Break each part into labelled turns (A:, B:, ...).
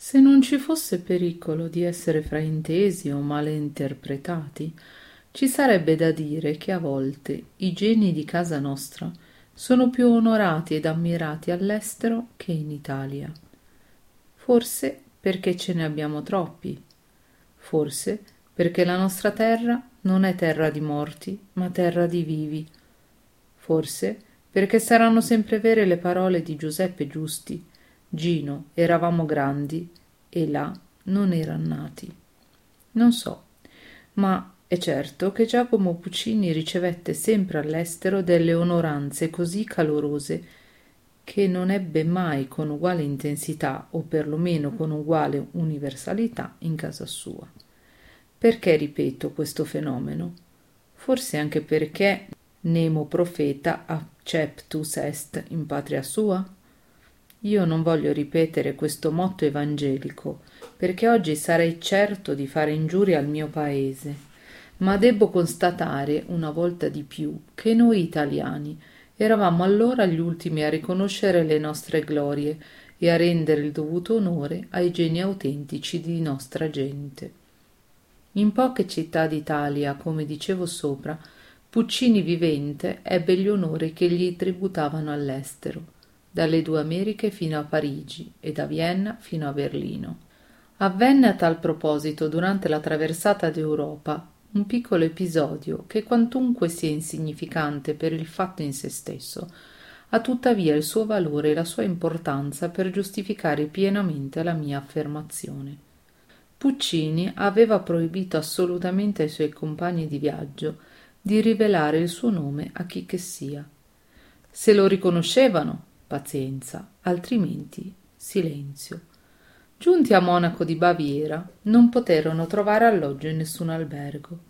A: Se non ci fosse pericolo di essere fraintesi o male interpretati, ci sarebbe da dire che a volte i geni di casa nostra sono più onorati ed ammirati all'estero che in Italia. Forse perché ce ne abbiamo troppi, forse perché la nostra terra non è terra di morti, ma terra di vivi. Forse perché saranno sempre vere le parole di Giuseppe Giusti, Gino, eravamo grandi e là non eran nati. Non so, ma è certo che Giacomo Puccini ricevette sempre all'estero delle onoranze così calorose che non ebbe mai con uguale intensità o perlomeno con uguale universalità in casa sua. Perché ripeto questo fenomeno? Forse anche perché Nemo profeta acceptus est in patria sua? Io non voglio ripetere questo motto evangelico, perché oggi sarei certo di fare ingiuria al mio paese, ma debbo constatare una volta di più che noi italiani eravamo allora gli ultimi a riconoscere le nostre glorie e a rendere il dovuto onore ai geni autentici di nostra gente. In poche città d'Italia, come dicevo sopra, Puccini vivente ebbe gli onori che gli tributavano all'estero dalle due Americhe fino a Parigi e da Vienna fino a Berlino. Avvenne a tal proposito durante la traversata d'Europa un piccolo episodio che quantunque sia insignificante per il fatto in se stesso, ha tuttavia il suo valore e la sua importanza per giustificare pienamente la mia affermazione. Puccini aveva proibito assolutamente ai suoi compagni di viaggio di rivelare il suo nome a chi che sia. Se lo riconoscevano, pazienza, altrimenti silenzio. Giunti a Monaco di Baviera, non poterono trovare alloggio in nessun albergo.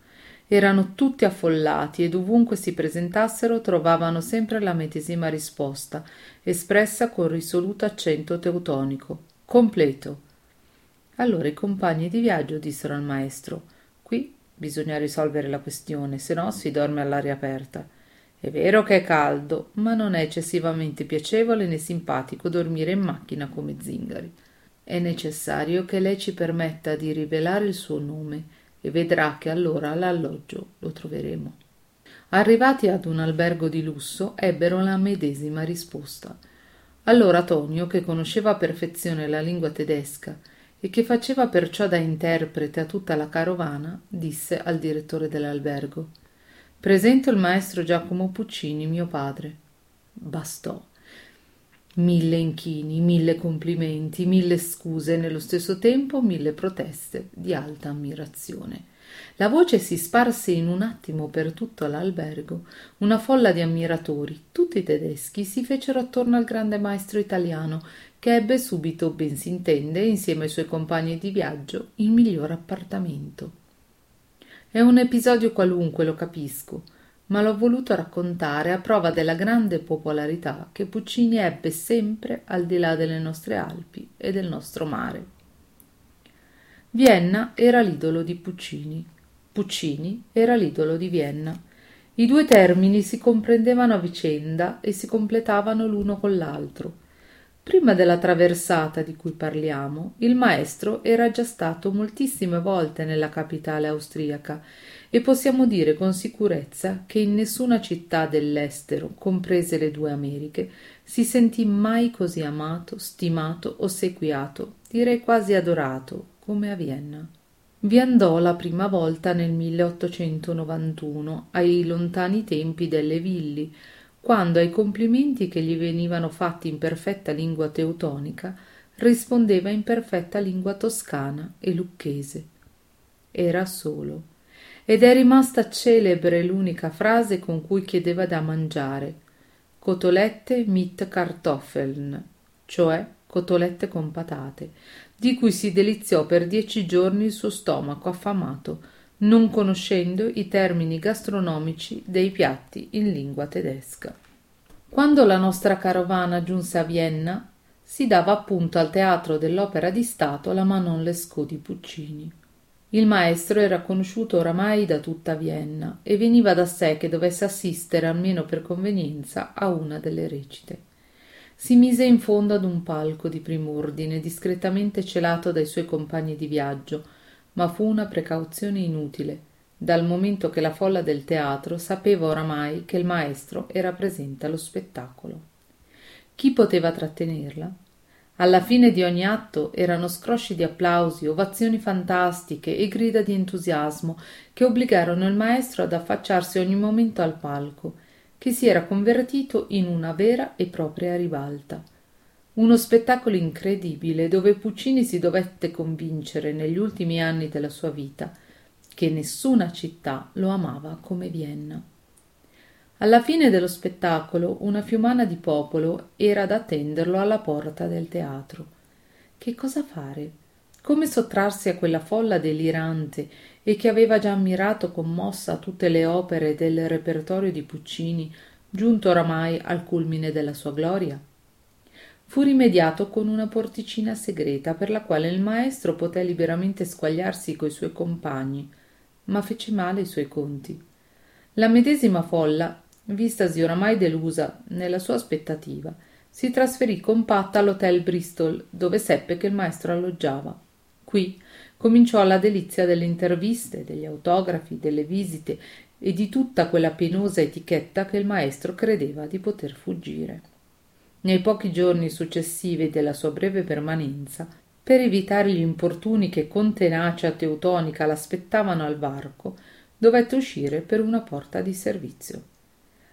A: Erano tutti affollati e dovunque si presentassero trovavano sempre la medesima risposta, espressa con risoluto accento teutonico. Completo. Allora i compagni di viaggio dissero al maestro: Qui bisogna risolvere la questione, se no si dorme all'aria aperta. È vero che è caldo, ma non è eccessivamente piacevole né simpatico dormire in macchina come zingari. È necessario che lei ci permetta di rivelare il suo nome e vedrà che allora l'alloggio lo troveremo. Arrivati ad un albergo di lusso, ebbero la medesima risposta. Allora Tonio, che conosceva a perfezione la lingua tedesca e che faceva perciò da interprete a tutta la carovana, disse al direttore dell'albergo Presento il maestro Giacomo Puccini, mio padre. Bastò. Mille inchini, mille complimenti, mille scuse, nello stesso tempo mille proteste di alta ammirazione. La voce si sparse in un attimo per tutto l'albergo. Una folla di ammiratori, tutti tedeschi, si fecero attorno al grande maestro italiano, che ebbe subito, ben s'intende, insieme ai suoi compagni di viaggio, il miglior appartamento. È un episodio qualunque, lo capisco, ma l'ho voluto raccontare a prova della grande popolarità che Puccini ebbe sempre al di là delle nostre Alpi e del nostro mare. Vienna era l'idolo di Puccini, Puccini era l'idolo di Vienna. I due termini si comprendevano a vicenda e si completavano l'uno con l'altro. Prima della traversata di cui parliamo, il maestro era già stato moltissime volte nella capitale austriaca e possiamo dire con sicurezza che in nessuna città dell'estero, comprese le due Americhe, si sentì mai così amato, stimato, ossequiato, direi quasi adorato, come a Vienna. Vi andò la prima volta nel 1891, ai lontani tempi delle Villi, quando ai complimenti che gli venivano fatti in perfetta lingua teutonica rispondeva in perfetta lingua toscana e lucchese. Era solo. Ed è rimasta celebre l'unica frase con cui chiedeva da mangiare cotolette mit Kartoffeln, cioè cotolette con patate, di cui si deliziò per dieci giorni il suo stomaco affamato, non conoscendo i termini gastronomici dei piatti in lingua tedesca. Quando la nostra carovana giunse a Vienna, si dava appunto al teatro dell'Opera di Stato la Manon Lescaut di Puccini. Il maestro era conosciuto oramai da tutta Vienna e veniva da sé che dovesse assistere almeno per convenienza a una delle recite. si mise in fondo ad un palco di prim'ordine discretamente celato dai suoi compagni di viaggio ma fu una precauzione inutile. Dal momento che la folla del teatro sapeva oramai che il maestro era presente allo spettacolo. Chi poteva trattenerla? Alla fine di ogni atto erano scrosci di applausi ovazioni fantastiche e grida di entusiasmo che obbligarono il maestro ad affacciarsi ogni momento al palco che si era convertito in una vera e propria ribalta uno spettacolo incredibile dove puccini si dovette convincere negli ultimi anni della sua vita che nessuna città lo amava come vienna. Alla fine dello spettacolo una fiumana di popolo era ad attenderlo alla porta del teatro. Che cosa fare? Come sottrarsi a quella folla delirante e che aveva già ammirato commossa tutte le opere del repertorio di puccini giunto oramai al culmine della sua gloria fu rimediato con una porticina segreta per la quale il maestro poté liberamente squagliarsi coi suoi compagni ma fece male i suoi conti. La medesima folla vistasi oramai delusa nella sua aspettativa si trasferì compatta all'hotel bristol dove seppe che il maestro alloggiava. Qui cominciò la delizia delle interviste degli autografi delle visite e di tutta quella penosa etichetta che il maestro credeva di poter fuggire nei pochi giorni successivi della sua breve permanenza per evitare gli importuni che con tenacia teutonica l'aspettavano al varco dovette uscire per una porta di servizio.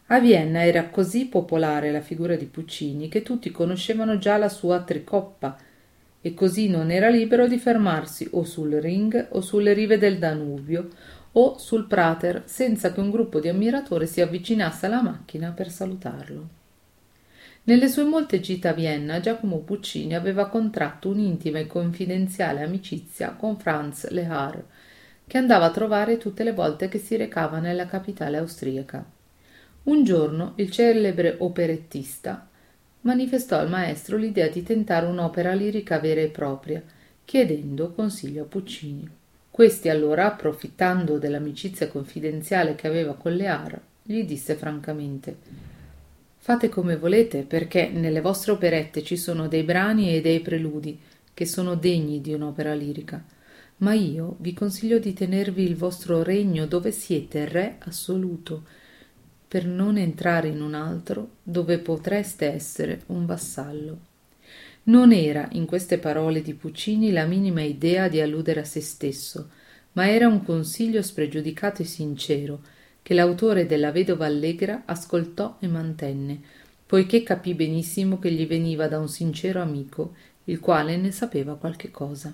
A: A vienna era così popolare la figura di puccini che tutti conoscevano già la sua tricoppa e così non era libero di fermarsi o sul ring o sulle rive del danubio o sul prater senza che un gruppo di ammiratori si avvicinasse alla macchina per salutarlo nelle sue molte gite a vienna giacomo puccini aveva contratto un'intima e confidenziale amicizia con franz lehar che andava a trovare tutte le volte che si recava nella capitale austriaca. Un giorno il celebre operettista manifestò al maestro l'idea di tentare un'opera lirica vera e propria chiedendo consiglio a puccini. Questi allora approfittando dell'amicizia confidenziale che aveva con lear gli disse francamente fate come volete perché nelle vostre operette ci sono dei brani e dei preludi che sono degni di un'opera lirica. Ma io vi consiglio di tenervi il vostro regno dove siete re assoluto per non entrare in un altro dove potreste essere un vassallo. Non era in queste parole di puccini la minima idea di alludere a se stesso ma era un consiglio spregiudicato e sincero che l'autore della vedova allegra ascoltò e mantenne poiché capì benissimo che gli veniva da un sincero amico il quale ne sapeva qualche cosa.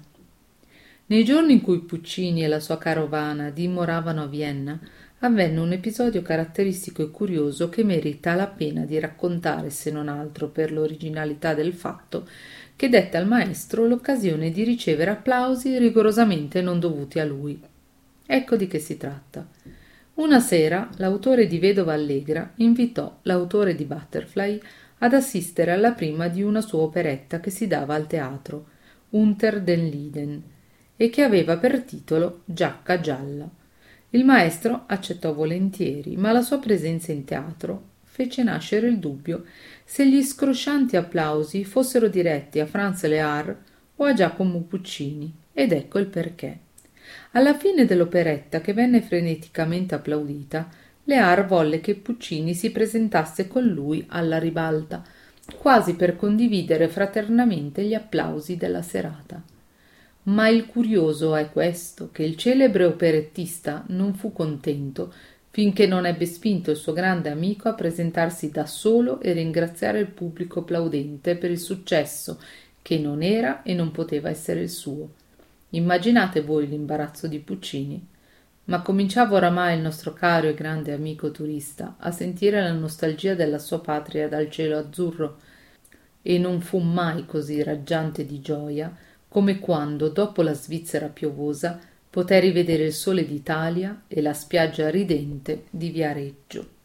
A: Nei giorni in cui puccini e la sua carovana dimoravano a vienna avvenne un episodio caratteristico e curioso che merita la pena di raccontare se non altro per l'originalità del fatto che dette al maestro l'occasione di ricevere applausi rigorosamente non dovuti a lui. Ecco di che si tratta una sera l'autore di vedova allegra invitò l'autore di butterfly ad assistere alla prima di una sua operetta che si dava al teatro unter den linden e che aveva per titolo giacca gialla. Il maestro accettò volentieri ma la sua presenza in teatro fece nascere il dubbio se gli scroscianti applausi fossero diretti a franz lear o a giacomo puccini ed ecco il perché alla fine dell'operetta che venne freneticamente applaudita lear volle che puccini si presentasse con lui alla ribalta quasi per condividere fraternamente gli applausi della serata. Ma il curioso è questo che il celebre operettista non fu contento finché non ebbe spinto il suo grande amico a presentarsi da solo e ringraziare il pubblico applaudente per il successo che non era e non poteva essere il suo immaginate voi l'imbarazzo di puccini ma cominciava oramai il nostro caro e grande amico turista a sentire la nostalgia della sua patria dal cielo azzurro e non fu mai così raggiante di gioia come quando dopo la svizzera piovosa poté rivedere il sole d'italia e la spiaggia ridente di viareggio